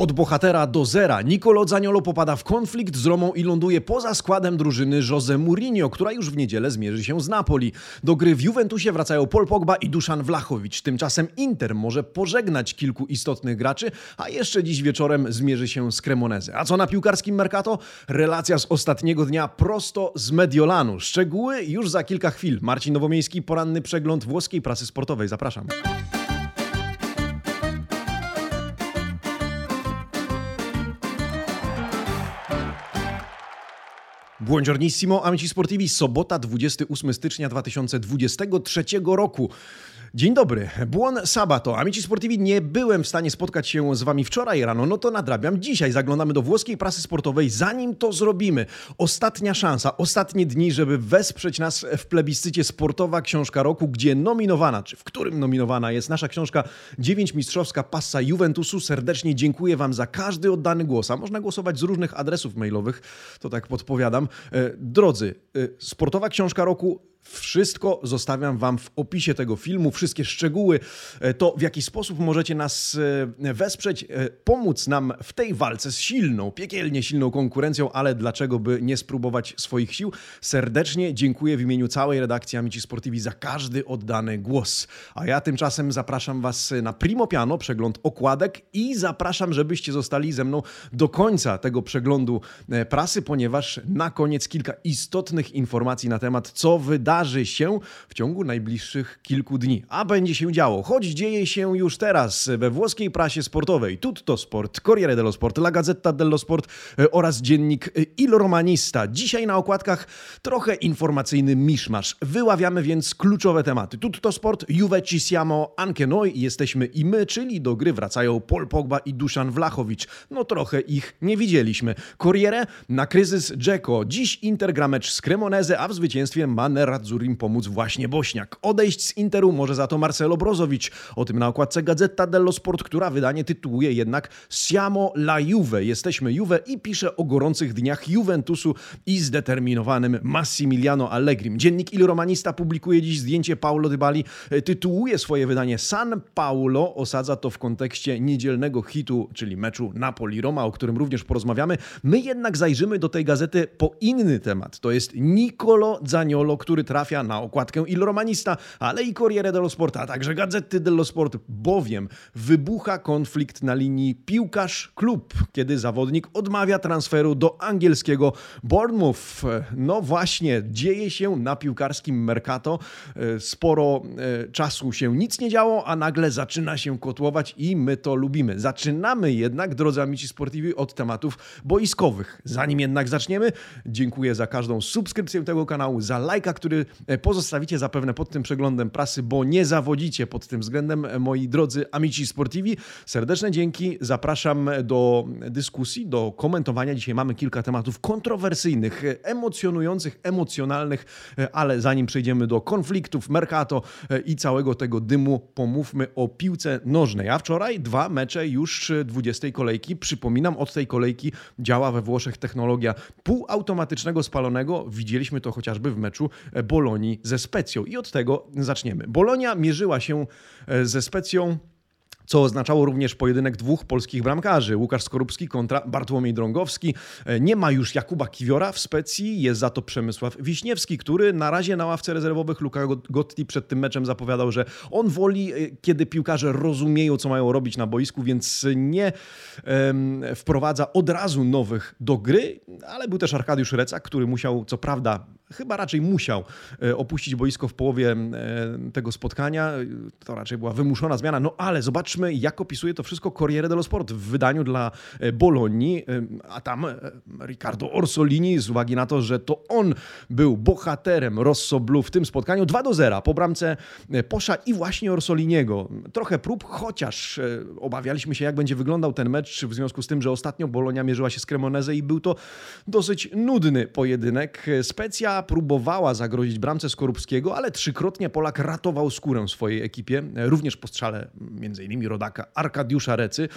Od bohatera do zera Nicolo Zaniolo popada w konflikt z Romą i ląduje poza składem drużyny Jose Mourinho, która już w niedzielę zmierzy się z Napoli. Do gry w Juventusie wracają Paul Pogba i Duszan Vlachowicz. Tymczasem Inter może pożegnać kilku istotnych graczy, a jeszcze dziś wieczorem zmierzy się z Cremoneze. A co na piłkarskim Mercato? Relacja z ostatniego dnia prosto z Mediolanu. Szczegóły już za kilka chwil. Marcin Nowomiejski, poranny przegląd włoskiej prasy sportowej. Zapraszam. Buongiornissimo, amici sportivi, sobota 28 stycznia 2023 roku. Dzień dobry, buon sabato. Amici sportivi, nie byłem w stanie spotkać się z wami wczoraj rano, no to nadrabiam dzisiaj. Zaglądamy do włoskiej prasy sportowej, zanim to zrobimy. Ostatnia szansa, ostatnie dni, żeby wesprzeć nas w plebiscycie Sportowa Książka Roku, gdzie nominowana, czy w którym nominowana jest nasza książka 9 mistrzowska passa Juventusu. Serdecznie dziękuję wam za każdy oddany głos, a można głosować z różnych adresów mailowych, to tak podpowiadam. E, drodzy, e, Sportowa Książka Roku wszystko zostawiam Wam w opisie tego filmu, wszystkie szczegóły, e, to w jaki sposób możecie nas e, wesprzeć, e, pomóc nam w tej walce z silną, piekielnie silną konkurencją, ale dlaczego by nie spróbować swoich sił? Serdecznie dziękuję w imieniu całej redakcji Amici Sportivi za każdy oddany głos. A ja tymczasem zapraszam Was na Primo Piano, przegląd okładek i zapraszam, żebyście zostali ze mną do końca tego przeglądu prasy, ponieważ na koniec kilka istotnych informacji na temat, co wydarzy wydarzy się w ciągu najbliższych kilku dni. A będzie się działo, choć dzieje się już teraz we włoskiej prasie sportowej. Tutto Sport, Corriere dello Sport, La Gazzetta dello Sport e, oraz dziennik e, Il Romanista. Dzisiaj na okładkach trochę informacyjny miszmasz. Wyławiamy więc kluczowe tematy. Tutto Sport, Juve ci siamo anche noi, jesteśmy i my, czyli do gry wracają Paul Pogba i Duszan Vlachowicz. No trochę ich nie widzieliśmy. Corriere na kryzys Dzeko. Dziś Inter gra mecz z Cremoneze, a w zwycięstwie Manera Radzurim pomóc właśnie Bośniak. Odejść z Interu może za to Marcelo Brozowicz. O tym na okładce Gazeta dello Sport, która wydanie tytułuje jednak Siamo la Juve. Jesteśmy Juve i pisze o gorących dniach Juventusu i zdeterminowanym Massimiliano Allegrim. Dziennik Il Romanista publikuje dziś zdjęcie Paulo Dybali. Tytułuje swoje wydanie San Paulo. Osadza to w kontekście niedzielnego hitu, czyli meczu Napoli-Roma, o którym również porozmawiamy. My jednak zajrzymy do tej gazety po inny temat. To jest Nicolo Zaniolo, który trafia na okładkę Il Romanista, ale i Corriere dello Sport, a także Gazety dello Sport, bowiem wybucha konflikt na linii piłkarz-klub, kiedy zawodnik odmawia transferu do angielskiego Bournemouth. No właśnie, dzieje się na piłkarskim Mercato. E, sporo e, czasu się nic nie działo, a nagle zaczyna się kotłować i my to lubimy. Zaczynamy jednak, drodzy amici sportivi, od tematów boiskowych. Zanim jednak zaczniemy, dziękuję za każdą subskrypcję tego kanału, za lajka, który E, pozostawicie zapewne pod tym przeglądem prasy, bo nie zawodzicie pod tym względem, e, moi drodzy amici sportivi. Serdeczne dzięki, zapraszam do dyskusji, do komentowania. Dzisiaj mamy kilka tematów kontrowersyjnych, e, emocjonujących, emocjonalnych, ale zanim przejdziemy do konfliktów, Mercato i całego tego dymu, pomówmy o piłce nożnej. A wczoraj dwa mecze już 20 kolejki. Przypominam, od tej kolejki działa we Włoszech technologia półautomatycznego spalonego. Widzieliśmy to chociażby w meczu Bolonii ze Specją. I od tego zaczniemy. Bolonia mierzyła się e, ze Specją co oznaczało również pojedynek dwóch polskich bramkarzy. Łukasz Skorupski kontra Bartłomiej Drągowski. E, nie ma już Jakuba Kiwiora w Specji, jest za to Przemysław Wiśniewski, który na razie na ławce rezerwowych Luka Gotti przed tym meczem zapowiadał, że on woli, e, kiedy piłkarze rozumieją, co mają robić na boisku, więc nie um, wprowadza od razu nowych do gry, ale był też Arkadiusz Recak, który musiał, co prawda, chyba raczej musiał e, opuścić boisko w połowie tego spotkania. To raczej była wymuszona zmiana, no ale zobaczmy, jak opisuje to wszystko Corriere dello Sport w wydaniu dla e, Bolonii, e, a tam e, Riccardo Orsolini z uwagi na to, że to on był bohaterem Rosso Blu w tym spotkaniu 2 do 0 po bramce Posza i właśnie Orsoliniego. Trochę prób, chociaż obawialiśmy się, jak będzie wyglądał ten mecz w związku z tym, że ostatnio Bolonia mierzyła się z Cremoneze i był to dosyć nudny pojedynek. Specja Próbowała zagrozić bramce Skorupskiego, ale trzykrotnie Polak ratował skórę swojej ekipie, również po strzale m.in. rodaka Arkadiusza Recy.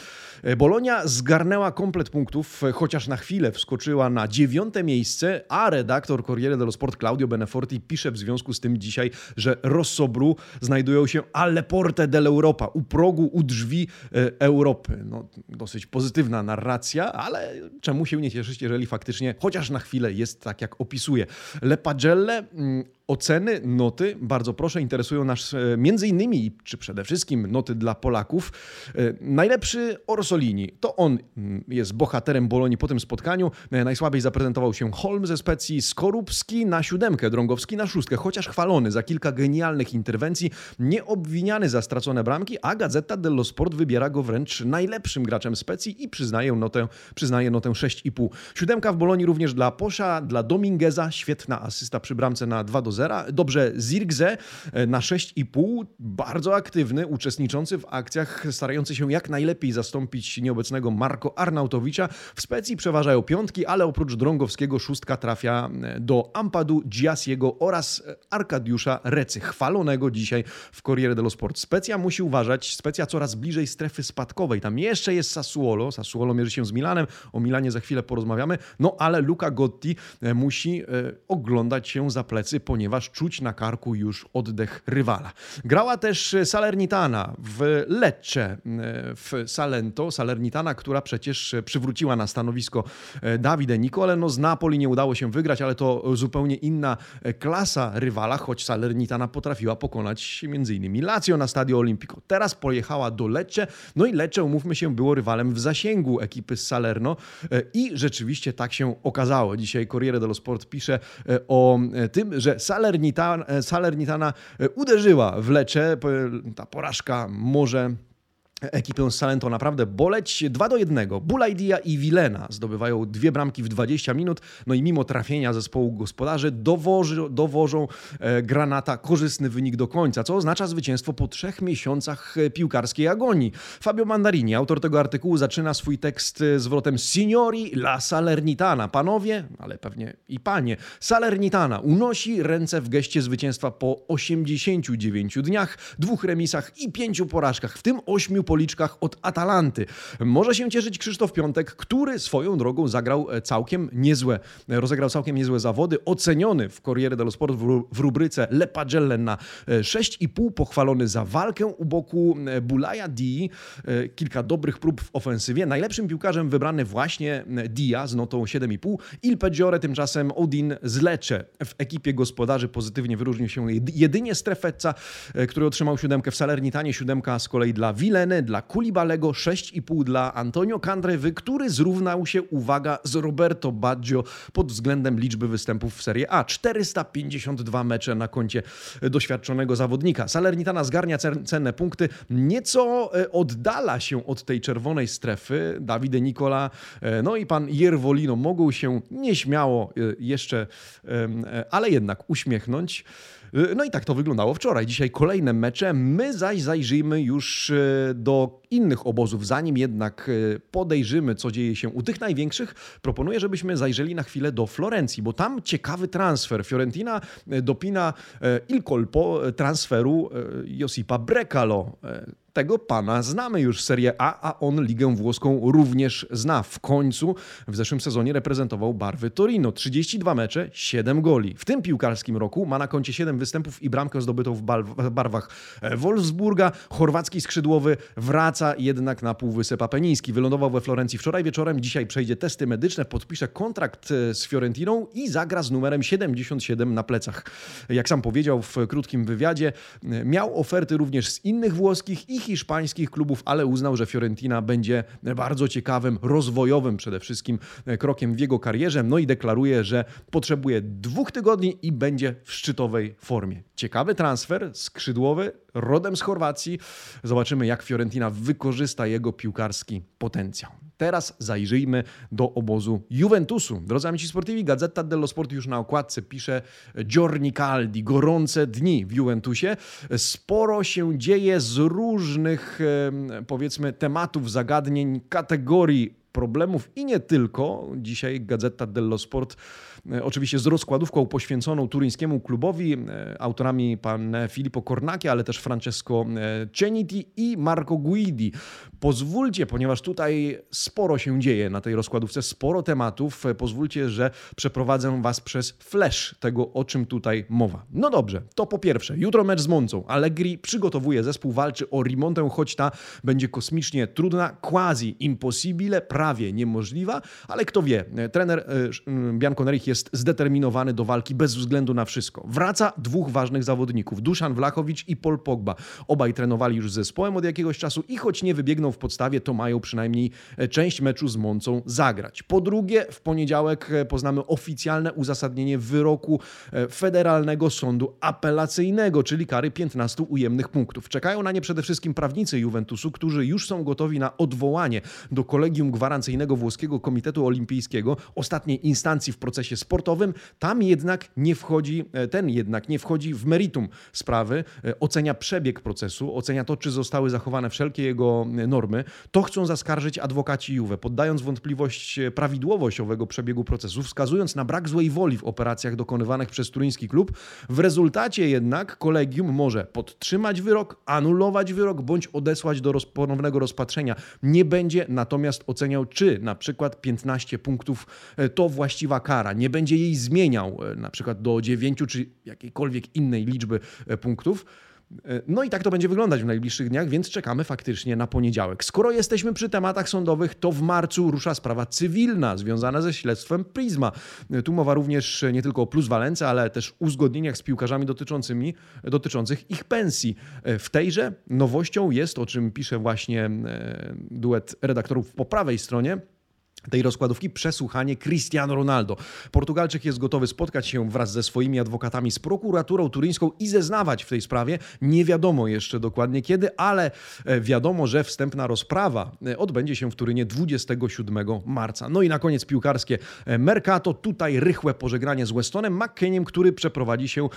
Bolonia zgarnęła komplet punktów, chociaż na chwilę wskoczyła na dziewiąte miejsce, a redaktor Corriere dello Sport Claudio Beneforti pisze w związku z tym dzisiaj, że Rossobru znajdują się alle porte dell'Europa, u progu, u drzwi e, Europy. No, dosyć pozytywna narracja, ale czemu się nie cieszyć, jeżeli faktycznie chociaż na chwilę jest tak, jak opisuje. Le Pagelle mm, Oceny, noty, bardzo proszę, interesują nas e, między innymi, czy przede wszystkim noty dla Polaków. E, najlepszy Orsolini, to on mm, jest bohaterem Bolonii po tym spotkaniu. E, najsłabiej zaprezentował się Holm ze Specji, Skorupski na siódemkę, Drągowski na szóstkę, chociaż chwalony za kilka genialnych interwencji, nie obwiniany za stracone bramki, a Gazeta dello Sport wybiera go wręcz najlepszym graczem Specji i przyznaje notę, przyznaje notę 6,5. Siódemka w Bolonii również dla Posza, dla Domingueza, świetna asysta przy bramce na 2 do 0. Dobrze, Zirgze e, na 6,5, bardzo aktywny, uczestniczący w akcjach, starający się jak najlepiej zastąpić nieobecnego Marko Arnautowicza. W specji przeważają piątki, ale oprócz Drągowskiego szóstka trafia e, do Ampadu Giasiego oraz e, Arkadiusza Recy, chwalonego dzisiaj w Corriere dello Sport. Specja musi uważać, specja coraz bliżej strefy spadkowej. Tam jeszcze jest Sassuolo, Sassuolo mierzy się z Milanem, o Milanie za chwilę porozmawiamy, no ale Luca Gotti musi oglądać się za plecy, ponieważ ponieważ czuć na karku już oddech rywala. Grała też Salernitana w Lecce, e, w Salento. Salernitana, która przecież przywróciła na stanowisko e, Davide Nicole. No z Napoli nie udało się wygrać, ale to zupełnie inna e, klasa rywala, choć Salernitana potrafiła pokonać m.in. Lazio na Stadio Olimpico. Teraz pojechała do Lecce, no i Lecce, umówmy się, było rywalem w zasięgu ekipy z Salerno i rzeczywiście tak się okazało. Dzisiaj Corriere dello Sport pisze o tym, że Salernitana Salernitana, e, Salernitana e, uderzyła w Lecze. Ta porażka może ekipę Salento naprawdę boleć. 2 do 1. Bulaidia i Wilena zdobywają dwie bramki w 20 minut, no i mimo trafienia zespołu gospodarzy dowoży, dowożą e, Granata korzystny wynik do końca, co oznacza zwycięstwo po trzech miesiącach e, piłkarskiej agonii. Fabio Mandarini, autor tego artykułu, zaczyna swój tekst e, zwrotem Signori la Salernitana. Panowie, ale pewnie i panie, Salernitana unosi ręce w geście zwycięstwa po 89 dniach, dwóch remisach i pięciu porażkach, w tym ośmiu policzkach od Atalanty. Może się cieszyć Krzysztof Piątek, który swoją drogą zagrał e, całkiem niezłe, e, rozegrał całkiem niezłe zawody, oceniony w Corriere dello Sport w rubryce Le Pagelle na 6,5, e, pochwalony za walkę u boku Bulaja Di, kilka dobrych prób w ofensywie. Najlepszym piłkarzem wybrany właśnie Dia z notą 7,5. Il Peggiore tymczasem Odin z Lecce. W ekipie gospodarzy pozytywnie wyróżnił się jedynie Strefecca, który otrzymał siódemkę w Salernitanie, siódemka z kolei dla Dla Kulibalego, 6,5 dla Antonio Candrewy, który zrównał się, uwaga, z Roberto Baggio pod względem liczby występów w Serie A. 452 mecze na koncie doświadczonego zawodnika. Salernitana zgarnia cenne punkty, nieco e, oddala się od tej czerwonej strefy. Davide Nicola, e, no i pan Jerwolino mogą się nieśmiało e, jeszcze, ale jednak uśmiechnąć. Y, no i tak to wyglądało wczoraj. Dzisiaj kolejne mecze. My zaś zajrzyjmy już y, do innych obozów. Zanim jednak y, podejrzymy, co dzieje się u tych największych, proponuję, żebyśmy zajrzeli na chwilę do Florencji, bo tam ciekawy transfer. Fiorentina dopina il colpo transferu Josipa Brekalo tego pana znamy już Serię A, a on Ligę Włoską również zna. W końcu w zeszłym sezonie reprezentował barwy Torino. 32 mecze, 7 goli. W tym piłkarskim roku ma na koncie 7 występów i bramkę zdobytą w barwach Wolfsburga. Chorwacki skrzydłowy wraca jednak na Półwysep Apeniński. Wylądował we Florencji wczoraj wieczorem, dzisiaj przejdzie testy medyczne, podpisze kontrakt e, z Fiorentiną i zagra z numerem 77 na plecach. Jak sam powiedział w krótkim wywiadzie, e, miał oferty również z innych włoskich i hiszpańskich klubów, ale uznał, że Fiorentina będzie bardzo ciekawym, rozwojowym przede wszystkim e, krokiem w jego karierze. No i deklaruje, że potrzebuje dwóch tygodni i będzie w szczytowej formie. Ciekawy transfer, skrzydłowy, rodem z Chorwacji. Zobaczymy, jak Fiorentina wykorzysta jego piłkarski potencjał. Teraz zajrzyjmy do obozu Juventusu. Drodzy amici sportivi, Gazeta dello Sport już na okładce pisze Giorni Caldi, gorące dni w Juventusie. Sporo się dzieje z różnych, powiedzmy, tematów, zagadnień, kategorii problemów i nie tylko. Dzisiaj Gazeta dello Sport oczywiście z rozkładówką poświęconą turyńskiemu klubowi, autorami pan Filippo Cornacchia, ale też Francesco Ceniti i Marco Guidi. Pozwólcie, ponieważ tutaj sporo się dzieje na tej rozkładówce, sporo tematów, pozwólcie, że przeprowadzę Was przez flash tego, o czym tutaj mowa. No dobrze, to po pierwsze, jutro mecz z Moncą. Allegri przygotowuje zespół, walczy o Rimontę, choć ta będzie kosmicznie trudna, quasi impossibile, prawie niemożliwa, ale kto wie, trener e, Bianconerich jest zdeterminowany do walki bez względu na wszystko. Wraca dwóch ważnych zawodników, Duszan Wlachowicz i Paul Pogba. Obaj trenowali już z zespołem od jakiegoś czasu i choć nie wybiegną w podstawie, to mają przynajmniej e, część meczu z Moncą zagrać. Po drugie, w poniedziałek e, poznamy oficjalne uzasadnienie wyroku Federalnego Sądu Apelacyjnego, czyli kary 15 ujemnych punktów. Czekają na nie przede wszystkim prawnicy Juventusu, którzy już są gotowi na odwołanie do kolegium gwarancyjnego włoskiego Komitetu Olimpijskiego, ostatniej instancji w procesie sportowym. Tam jednak nie wchodzi, e, ten jednak nie wchodzi w meritum sprawy, e, ocenia przebieg procesu, ocenia to, czy zostały zachowane wszelkie jego e, normy. To chcą zaskarżyć adwokaci Juve, poddając wątpliwość prawidłowość owego przebiegu procesu, wskazując na brak złej woli w operacjach dokonywanych przez turyński klub. W rezultacie jednak kolegium może podtrzymać wyrok, anulować wyrok bądź odesłać do roz, ponownego rozpatrzenia. Nie będzie natomiast oceniał, czy na przykład 15 punktów e, to właściwa kara. Nie będzie jej zmieniał e, na przykład do 9 czy jakiejkolwiek innej liczby e, punktów. No i tak to będzie wyglądać w najbliższych dniach, więc czekamy faktycznie na poniedziałek. Skoro jesteśmy przy tematach sądowych, to w marcu rusza sprawa cywilna związana ze śledztwem Prisma. Tu mowa również nie tylko o pluswalence, ale też uzgodnieniach z piłkarzami dotyczącymi, dotyczących ich pensji. W tejże nowością jest, o czym pisze właśnie e, duet redaktorów po prawej stronie, tej rozkładówki przesłuchanie Cristiano Ronaldo. Portugalczyk jest gotowy spotkać się wraz ze swoimi adwokatami z prokuraturą turyńską i zeznawać w tej sprawie. Nie wiadomo jeszcze dokładnie kiedy, ale e, wiadomo, że wstępna rozprawa e, odbędzie się w Turynie 27 marca. No i na koniec piłkarskie e, Mercato. Tutaj rychłe pożegnanie z Westonem McKeniem, który przeprowadzi się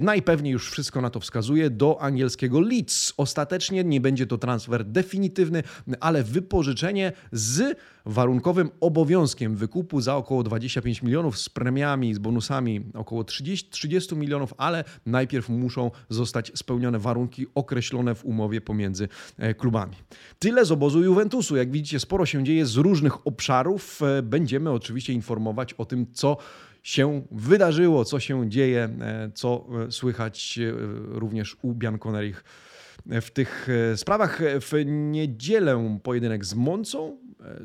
najpewniej już wszystko na to wskazuje do angielskiego Leeds. Ostatecznie nie będzie to transfer definitywny, ale wypożyczenie z warunkowym obowiązkiem wykupu za około 25 milionów z premiami, z bonusami około 30, 30 milionów, ale najpierw muszą zostać spełnione warunki określone w umowie pomiędzy e, klubami. Tyle z obozu Juventusu. Jak widzicie, sporo się dzieje z różnych obszarów. E, będziemy oczywiście informować o tym, co się wydarzyło, co się dzieje, e, co słychać również u Bianconerich w tych sprawach. W niedzielę pojedynek z Moncą,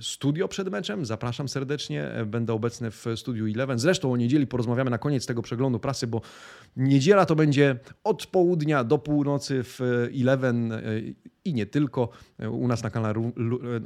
studio przed meczem. Zapraszam serdecznie. Będę obecny w studiu Eleven. Zresztą o niedzieli porozmawiamy na koniec tego przeglądu prasy, bo niedziela to będzie od południa do północy w Eleven i nie tylko. U nas na kanale,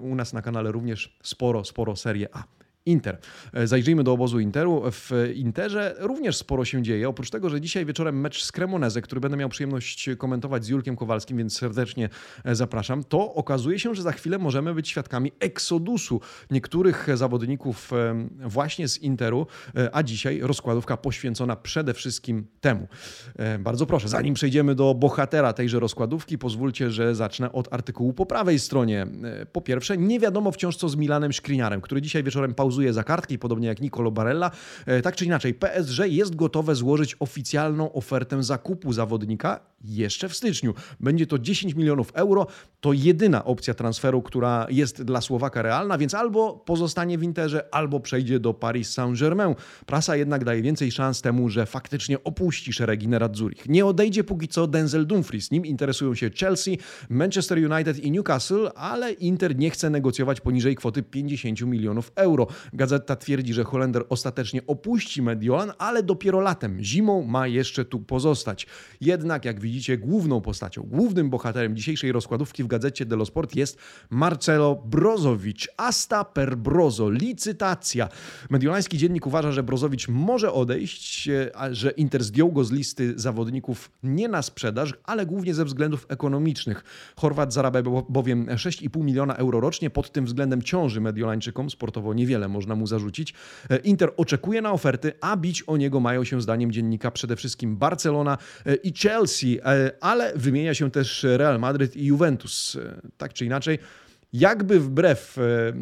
u nas na kanale również sporo, sporo Serie A. Inter. E, zajrzyjmy do obozu Interu. W Interze również sporo się dzieje. Oprócz tego, że dzisiaj wieczorem mecz z Cremoneze, który będę miał przyjemność komentować z Julkiem Kowalskim, więc serdecznie e, zapraszam, to okazuje się, że za chwilę możemy być świadkami eksodusu niektórych zawodników e, właśnie z Interu, a dzisiaj rozkładówka poświęcona przede wszystkim temu. Bardzo proszę, zanim przejdziemy do bohatera tejże rozkładówki, pozwólcie, że zacznę od artykułu po prawej stronie. Po pierwsze, nie wiadomo wciąż co z Milanem Szkriniarem, który dzisiaj wieczorem pauzuje pauzuje za kartki, podobnie jak Nicolo Barella. E, tak czy inaczej, PSG jest gotowe złożyć oficjalną ofertę zakupu zawodnika jeszcze w styczniu. Będzie to 10 milionów euro. To jedyna opcja transferu, która jest dla Słowaka realna, więc albo pozostanie w Interze, albo przejdzie do Paris Saint-Germain. Prasa jednak daje więcej szans temu, że faktycznie opuści szeregi Nerazzurich. Nie odejdzie póki co Denzel Dumfries. Nim interesują się Chelsea, Manchester United i Newcastle, ale Inter nie chce negocjować poniżej kwoty 50 milionów euro. Gazeta twierdzi, że Holender ostatecznie opuści Mediolan, ale dopiero latem, zimą ma jeszcze tu pozostać. Jednak, jak widzicie, główną postacią, głównym bohaterem dzisiejszej rozkładówki w gazecie dello Sport jest Marcelo Brozowicz. Asta per Brozo, licytacja. Mediolański dziennik uważa, że Brozowicz może odejść, a że Inter zdjął go z listy zawodników nie na sprzedaż, ale głównie ze względów ekonomicznych. Chorwat zarabia bowiem 6,5 miliona euro rocznie. Pod tym względem ciąży Mediolańczykom sportowo niewiele można mu zarzucić. E, Inter oczekuje na oferty, a bić o niego mają się zdaniem dziennika przede wszystkim Barcelona e, i Chelsea, e, ale wymienia się też Real Madryt i Juventus. Tak czy inaczej, jakby wbrew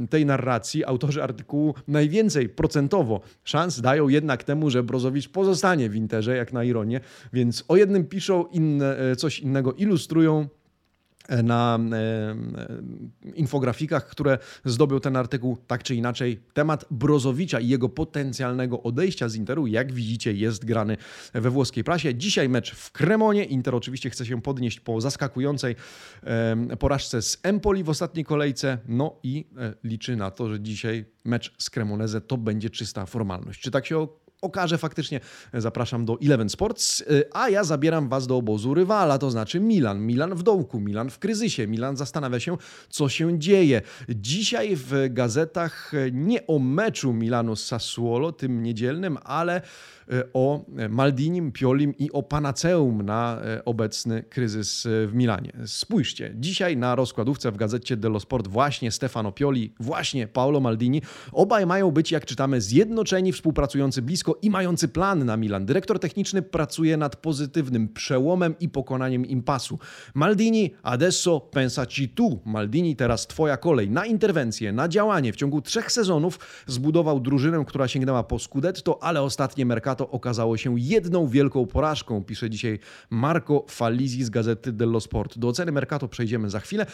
tej narracji autorzy artykułu najwięcej procentowo szans dają jednak temu, że Brozowicz pozostanie w Interze, jak na ironię, więc o jednym piszą, inne, coś innego ilustrują, na infografikach, które zdobył ten artykuł, tak czy inaczej. Temat Brozowicza i jego potencjalnego odejścia z Interu, jak widzicie, jest grany we włoskiej prasie. Dzisiaj mecz w Cremonie. Inter oczywiście chce się podnieść po zaskakującej porażce z Empoli w ostatniej kolejce. No i e, liczy na to, że dzisiaj mecz z Cremoneze to będzie czysta formalność. Czy tak się okaże faktycznie. Zapraszam do Eleven Sports, y, a ja zabieram Was do obozu rywala, to znaczy Milan. Milan w dołku, Milan w kryzysie. Milan zastanawia się, co się dzieje. Dzisiaj w gazetach nie o meczu Milanu z Sassuolo, tym niedzielnym, ale o Maldinim, Piolim i o panaceum na e, obecny kryzys e, w Milanie. Spójrzcie, dzisiaj na rozkładówce w gazecie dello Sport właśnie Stefano Pioli, właśnie Paolo Maldini. Obaj mają być, jak czytamy, zjednoczeni, współpracujący blisko i mający plan na Milan. Dyrektor techniczny pracuje nad pozytywnym przełomem i pokonaniem impasu. Maldini, adesso pensaci tu. Maldini, teraz twoja kolej na interwencję, na działanie. W ciągu trzech sezonów zbudował drużynę, która sięgnęła po Scudetto, ale ostatnie Mercato okazało się jedną wielką porażką, pisze dzisiaj Marco Falizi z gazety dello Sport. Do oceny Mercato przejdziemy za chwilę.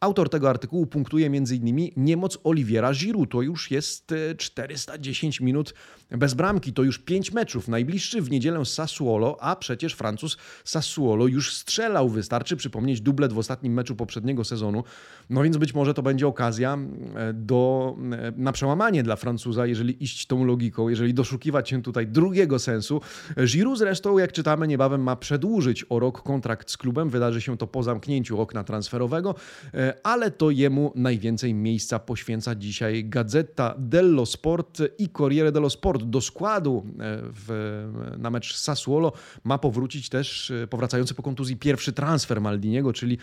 Autor tego artykułu punktuje m.in. niemoc Oliviera Giroud. To już jest 410 e, minut bez bramki. To już 5 meczów. Najbliższy w niedzielę Sassuolo, a przecież Francuz Sassuolo już strzelał. Wystarczy przypomnieć dublet w ostatnim meczu poprzedniego sezonu. No więc być może to będzie okazja e, do, e, na przełamanie dla Francuza, jeżeli iść tą logiką, jeżeli doszukiwać się tutaj drugiego sensu. Giroud zresztą, jak czytamy, niebawem ma przedłużyć o rok kontrakt z klubem. Wydarzy się to po zamknięciu okna transferowego, e, ale to jemu najwięcej miejsca poświęca dzisiaj Gazeta dello Sport i Corriere dello Sport. Do składu w, na mecz Sassuolo ma powrócić też powracający po kontuzji pierwszy transfer Maldiniego, czyli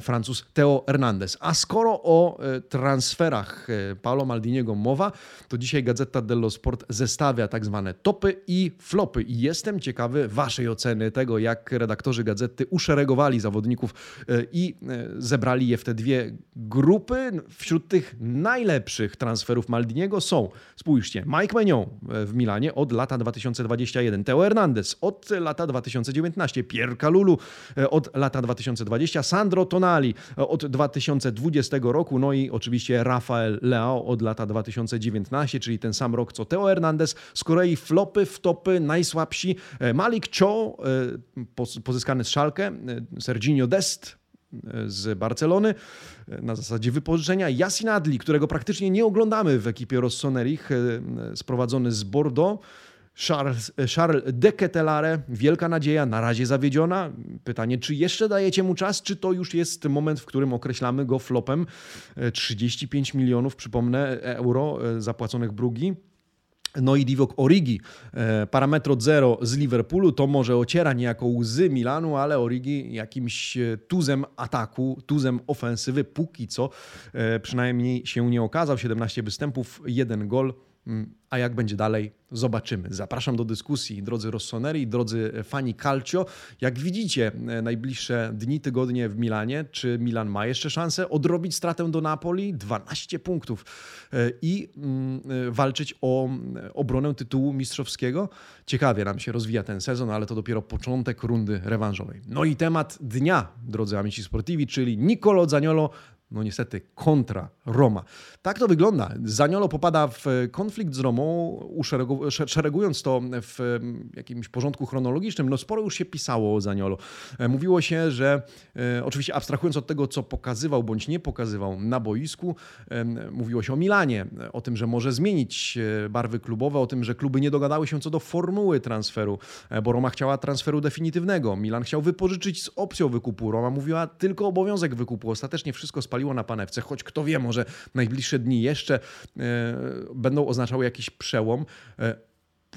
Francuz Theo Hernandez. A skoro o e, transferach e, Paolo Maldiniego mowa, to dzisiaj Gazeta dello Sport zestawia tak zwane topy i flopy. I jestem ciekawy Waszej oceny tego, jak redaktorzy gazety uszeregowali zawodników e, i zebrali je w te dwie grupy. Wśród tych najlepszych transferów Maldiniego są, spójrzcie, Mike Menion w Milanie od lata 2021, Teo Hernandez od lata 2019, Pierre Kalulu od lata 2020, Sandro Tonali od 2020 2020 roku, no i oczywiście Rafael Leao od lata 2019, czyli ten sam rok co Teo Hernandez. Z kolei flopy, wtopy, najsłabsi Malik Cho, e, pozyskany z Szalkę, e, Serginio Dest, e, z Barcelony na zasadzie wypożyczenia. Yasin Adli, którego praktycznie nie oglądamy w ekipie Rossonerich, sprowadzony z Bordeaux. Charles, Charles de Ketelare, wielka nadzieja, na razie zawiedziona. Pytanie, czy jeszcze dajecie mu czas, czy to już jest moment, w którym określamy go flopem? 35 e, milionów, przypomnę, euro e, zapłaconych Brugi. No i Divock Origi, e, parametro zero z Liverpoolu, to może ociera niejako łzy Milanu, ale Origi jakimś tuzem ataku, tuzem ofensywy, póki co przynajmniej się nie okazał. 17 występów, jeden gol. Mm, a jak będzie dalej, zobaczymy. Zapraszam do dyskusji, drodzy Rossoneri, drodzy fani Calcio. Jak widzicie, e, najbliższe dni, tygodnie w Milanie, czy Milan ma jeszcze szansę odrobić stratę do Napoli? 12 punktów e, i mm, e, walczyć o obronę tytułu mistrzowskiego. Ciekawie nam się rozwija ten sezon, ale to dopiero początek rundy rewanżowej. No i temat dnia, drodzy amici sportivi, czyli Nicolo Zaniolo no niestety kontra Roma. Tak to wygląda. Zaniolo popada w konflikt z Romą, szeregując to w jakimś porządku chronologicznym. No sporo już się pisało o Zaniolo. E, mówiło się, że e, oczywiście abstrahując od tego, co pokazywał bądź nie pokazywał na boisku, mówiło się o Milanie, o tym, że może zmienić e, barwy klubowe, o tym, że kluby nie dogadały się co do formuły transferu, bo Roma chciała transferu definitywnego. Milan chciał wypożyczyć z opcją wykupu. Roma mówiła tylko obowiązek wykupu. Ostatecznie wszystko spadło spaliło na panewce, choć kto wie, może najbliższe dni jeszcze e, będą oznaczały jakiś przełom.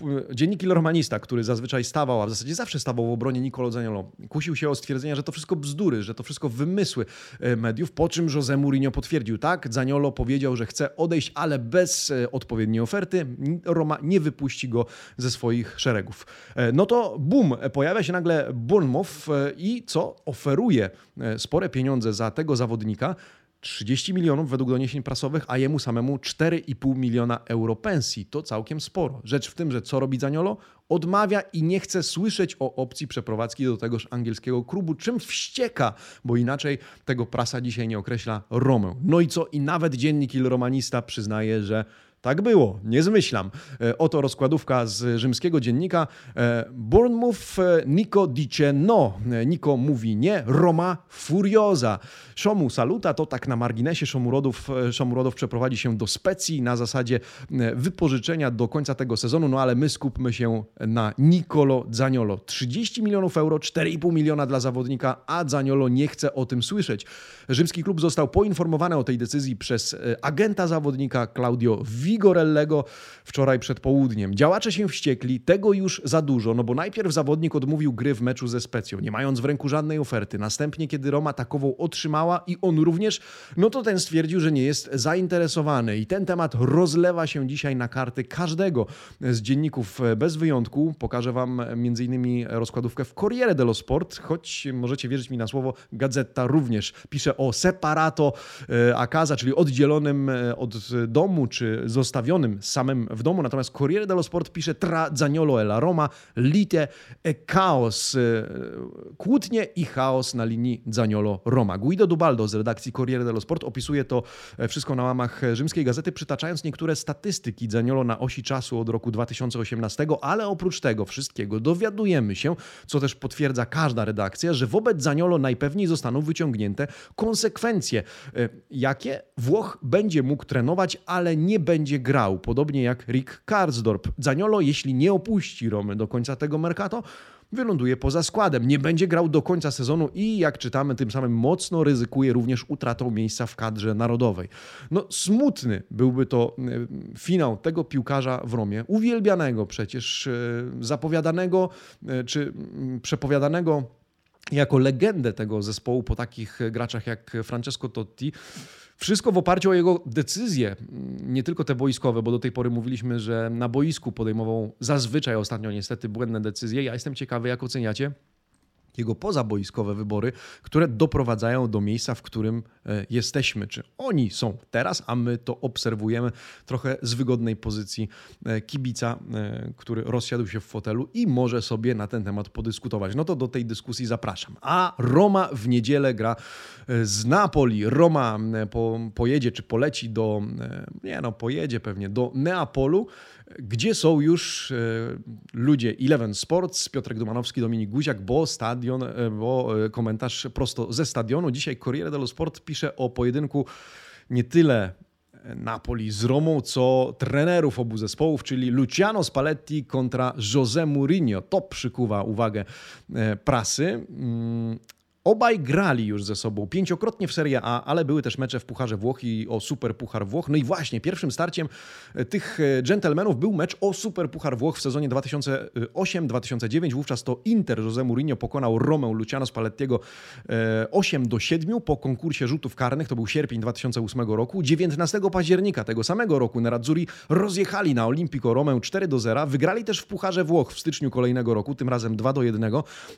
E, dziennik Romanista, który zazwyczaj stawał, a w zasadzie zawsze stawał w obronie Nicolo Zaniolo, kusił się o stwierdzenia, że to wszystko bzdury, że to wszystko wymysły e, mediów, po czym Jose Mourinho potwierdził, tak, Zaniolo powiedział, że chce odejść, ale bez odpowiedniej oferty Roma nie wypuści go ze swoich szeregów. No to bum, pojawia się nagle Bournemouth i co? Oferuje spore pieniądze za tego zawodnika, 30 milionów według doniesień prasowych, a jemu samemu 4,5 miliona euro pensji. To całkiem sporo. Rzecz w tym, że co robi Zaniolo? Odmawia i nie chce słyszeć o opcji przeprowadzki do tegoż angielskiego klubu, czym wścieka, bo inaczej tego prasa dzisiaj nie określa Romę. No i co? I nawet dziennik Il Romanista przyznaje, że tak było, nie zmyślam. E, oto rozkładówka z rzymskiego dziennika. E, Bournemouth, e, Nico dice no. Nico mówi nie, Roma furioza. Szomu saluta, to tak na marginesie Szomurodów, Szomurodów przeprowadzi się do Specji na zasadzie wypożyczenia do końca tego sezonu, no ale my skupmy się na Nicolo Zaniolo. 30 milionów euro, 4,5 miliona dla zawodnika, a Zaniolo nie chce o tym słyszeć. Rzymski klub został poinformowany o tej decyzji przez agenta zawodnika Claudio Vigorellego wczoraj przed południem. Działacze się wściekli, tego już za dużo, no bo najpierw zawodnik odmówił gry w meczu ze Specją, nie mając w ręku żadnej oferty. Następnie, kiedy Roma takową otrzymała i on również, no to ten stwierdził, że nie jest zainteresowany. I ten temat rozlewa się dzisiaj na karty każdego z dzienników bez wyjątku. Pokażę Wam m.in. rozkładówkę w Corriere dello Sport, choć możecie wierzyć mi na słowo, gazeta również pisze o separato e, a casa, czyli oddzielonym e, od domu, czy zostawionym samym w domu. Natomiast Corriere dello Sport pisze tra Zaniolo e la Roma, lite e chaos. E, kłótnie i chaos na linii Zaniolo-Roma. Guido Dubaldo z redakcji Corriere dello Sport opisuje to e, wszystko na łamach rzymskiej gazety, przytaczając niektóre statystyki Zaniolo na osi czasu od roku 2018, ale oprócz tego wszystkiego dowiadujemy się, co też potwierdza każda redakcja, że wobec Zaniolo najpewniej zostaną wyciągnięte konsekwencje. Jakie? Włoch będzie mógł trenować, ale nie będzie będzie grał, podobnie jak Rick Karsdorp. Zaniolo, jeśli nie opuści Romy do końca tego Mercato, wyląduje poza składem. Nie będzie grał do końca sezonu i jak czytamy, tym samym mocno ryzykuje również utratą miejsca w kadrze narodowej. No smutny byłby to e, finał tego piłkarza w Romie, uwielbianego przecież, e, zapowiadanego e, czy przepowiadanego jako legendę tego zespołu po takich graczach jak Francesco Totti. Wszystko w oparciu o jego decyzje, nie tylko te boiskowe, bo do tej pory mówiliśmy, że na boisku podejmował zazwyczaj ostatnio niestety błędne decyzje. Ja jestem ciekawy, jak oceniacie jego pozaboiskowe wybory, które doprowadzają do miejsca, w którym e, jesteśmy. Czy oni są teraz, a my to obserwujemy trochę z wygodnej pozycji e, kibica, e, który rozsiadł się w fotelu i może sobie na ten temat podyskutować. No to do tej dyskusji zapraszam. A Roma w niedzielę gra z Napoli. Roma po, pojedzie czy poleci do, nie no, pojedzie pewnie do Neapolu gdzie są już e, ludzie Eleven Sports, Piotrek Dumanowski, Dominik Guziak, bo stadion, e, bo e, komentarz prosto ze stadionu. Dzisiaj Corriere dello Sport pisze o pojedynku nie tyle Napoli z Romą, co trenerów obu zespołów, czyli Luciano Spalletti kontra José Mourinho. To przykuwa uwagę prasy. Obaj grali już ze sobą pięciokrotnie w Serie A, ale były też mecze w Pucharze Włoch i o Super Puchar Włoch. No i właśnie pierwszym starciem e, tych e, dżentelmenów był mecz o Super Puchar Włoch w sezonie 2008-2009. Wówczas to Inter José Mourinho pokonał Romę Luciano Spallettiego 8 e, do 7 po konkursie rzutów karnych. To był sierpień 2008 roku. 19 października tego samego roku Nerazzurri rozjechali na Olimpico Romę 4 do 0. Wygrali też w Pucharze Włoch w styczniu kolejnego roku, tym razem 2 do 1.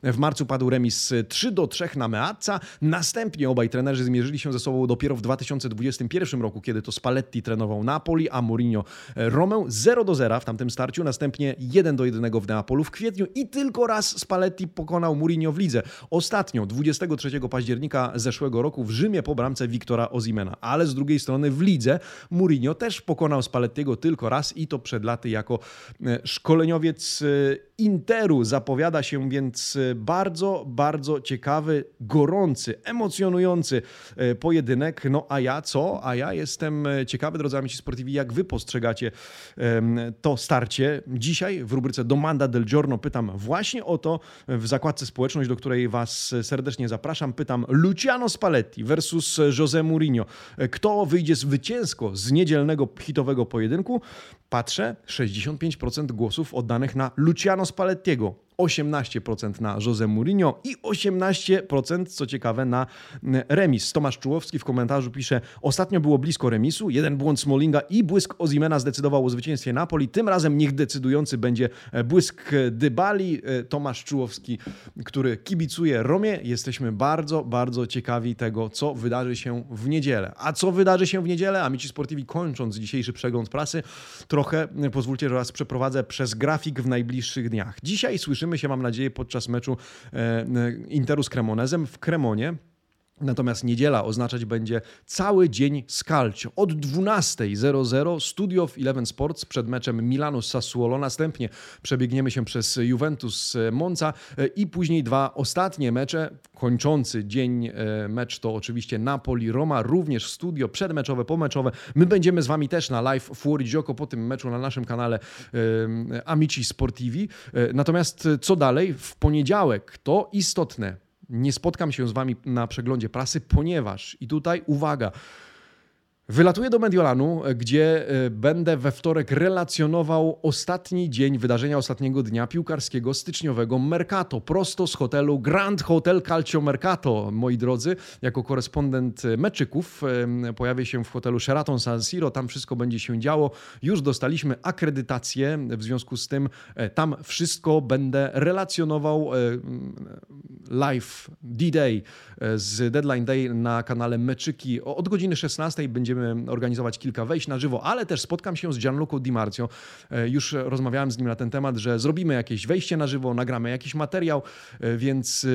W marcu padł remis 3 do 3 na Meazza. Następnie obaj trenerzy zmierzyli się ze sobą dopiero w 2021 roku, kiedy to Spalletti trenował Napoli, a Mourinho e, Romę 0 do 0 w tamtym starciu, następnie 1 do 1 w Neapolu w kwietniu i tylko raz Spalletti pokonał Mourinho w lidze. Ostatnio 23 października zeszłego roku w Rzymie po bramce Wiktora Ozimena, ale z drugiej strony w lidze Mourinho też pokonał Spallettiego tylko raz i to przed laty jako e, szkoleniowiec e, Interu. Zapowiada się więc bardzo, bardzo ciekawy, gorący, emocjonujący e, pojedynek. No a ja co? A ja jestem e, ciekawy, drodzy amici sportivi, jak wy postrzegacie to starcie. Dzisiaj w rubryce Domanda del Giorno pytam właśnie o to w zakładce społeczność, do której was serdecznie zapraszam. Pytam Luciano Spalletti versus José Mourinho. Kto wyjdzie zwycięsko z niedzielnego hitowego pojedynku? Patrzę, 65% głosów oddanych na Luciano Spallettiego. 18% na Jose Mourinho i 18%, co ciekawe, na remis. Tomasz Czułowski w komentarzu pisze, ostatnio było blisko remisu, jeden błąd Smolinga i błysk Ozimena zdecydował o zwycięstwie Napoli. Tym razem niech decydujący będzie błysk Dybali. Tomasz Czułowski, który kibicuje Romie. Jesteśmy bardzo, bardzo ciekawi tego, co wydarzy się w niedzielę. A co wydarzy się w niedzielę? Amici Sportivi kończąc dzisiejszy przegląd prasy, trochę pozwólcie, że Was przeprowadzę przez grafik w najbliższych dniach. Dzisiaj słyszymy się, mam nadzieję, podczas meczu e, Interu z Cremonezem w Kremonie. Natomiast niedziela oznaczać będzie cały dzień z Calcio. Od 12.00 Studio w Eleven Sports przed meczem Milanu z Sassuolo. Następnie przebiegniemy się przez Juventus Monza e, i później dwa ostatnie mecze. Kończący dzień e, mecz to oczywiście Napoli-Roma, również studio przedmeczowe, pomeczowe. My będziemy z Wami też na live Fuori Gioco po tym meczu na naszym kanale e, Amici Sportivi. Natomiast co dalej? W poniedziałek to istotne nie spotkam się z Wami na przeglądzie prasy, ponieważ, i tutaj uwaga, Wylatuję do Mediolanu, gdzie e, będę we wtorek relacjonował ostatni dzień wydarzenia ostatniego dnia piłkarskiego styczniowego Mercato, prosto z hotelu Grand Hotel Calcio Mercato. Moi drodzy, jako korespondent meczyków e, pojawię się w hotelu Sheraton San Siro, tam wszystko będzie się działo. Już dostaliśmy akredytację, w związku z tym e, tam wszystko będę relacjonował live D-Day z Deadline Day na kanale Meczyki. Od godziny 16 będziemy będziemy organizować kilka wejść na żywo, ale też spotkam się z Gianluco Di Marzio. E, już rozmawiałem z nim na ten temat, że zrobimy jakieś wejście na żywo, nagramy jakiś materiał, e, więc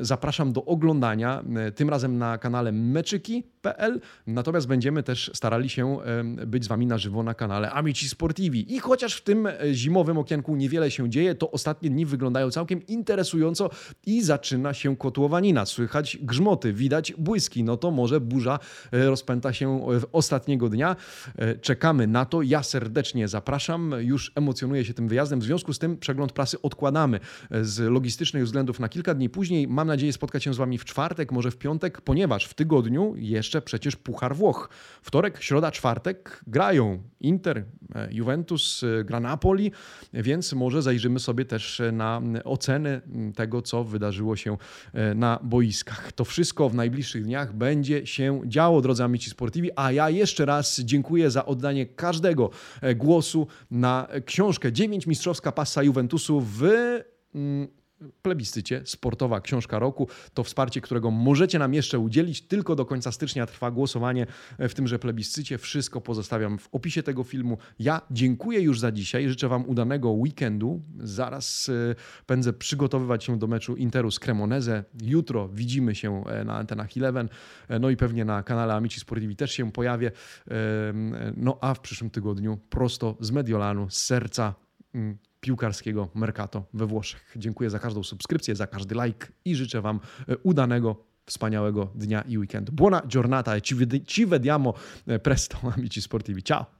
e, zapraszam do oglądania, tym razem na kanale meczyki.pl, natomiast będziemy też starali się być z Wami na żywo na kanale Amici Sportivi. I chociaż w tym zimowym okienku niewiele się dzieje, to ostatnie dni wyglądają całkiem interesująco i zaczyna się kotłowanina. Słychać grzmoty, widać błyski, no to może burza rozpęta się ostatniego dnia. E, czekamy na to. Ja serdecznie zapraszam. Już emocjonuję się tym wyjazdem. W związku z tym przegląd prasy odkładamy e, z logistycznych względów na kilka dni później. Mam nadzieję spotkać się z Wami w czwartek, może w piątek, ponieważ w tygodniu jeszcze przecież Puchar Włoch. Wtorek, środa, czwartek grają Inter, e, Juventus, gra Napoli, więc może zajrzymy sobie też na oceny tego, co wydarzyło się na boiskach. To wszystko w najbliższych dniach będzie się działo, drodzy amici sportivi, a ja jeszcze raz dziękuję za oddanie każdego e, głosu na książkę 9 mistrzowska pasa Juventusu w mm, plebiscycie Sportowa Książka Roku. To wsparcie, którego możecie nam jeszcze udzielić. Tylko do końca stycznia trwa głosowanie w tymże plebiscycie. Wszystko pozostawiam w opisie tego filmu. Ja dziękuję już za dzisiaj. Życzę Wam udanego weekendu. Zaraz e, pędzę przygotowywać się do meczu Interu z Cremoneze. Jutro widzimy się e, na antenach Eleven. E, no i pewnie na kanale Amici Sportivi też się pojawię. No a w przyszłym tygodniu prosto z Mediolanu, z serca mm, piłkarskiego Mercato we Włoszech. Dziękuję za każdą subskrypcję, za każdy like i życzę Wam e, udanego wspaniałego dnia i weekendu. Buona giornata e ci vediamo e, presto, amici sportivi. Ciao!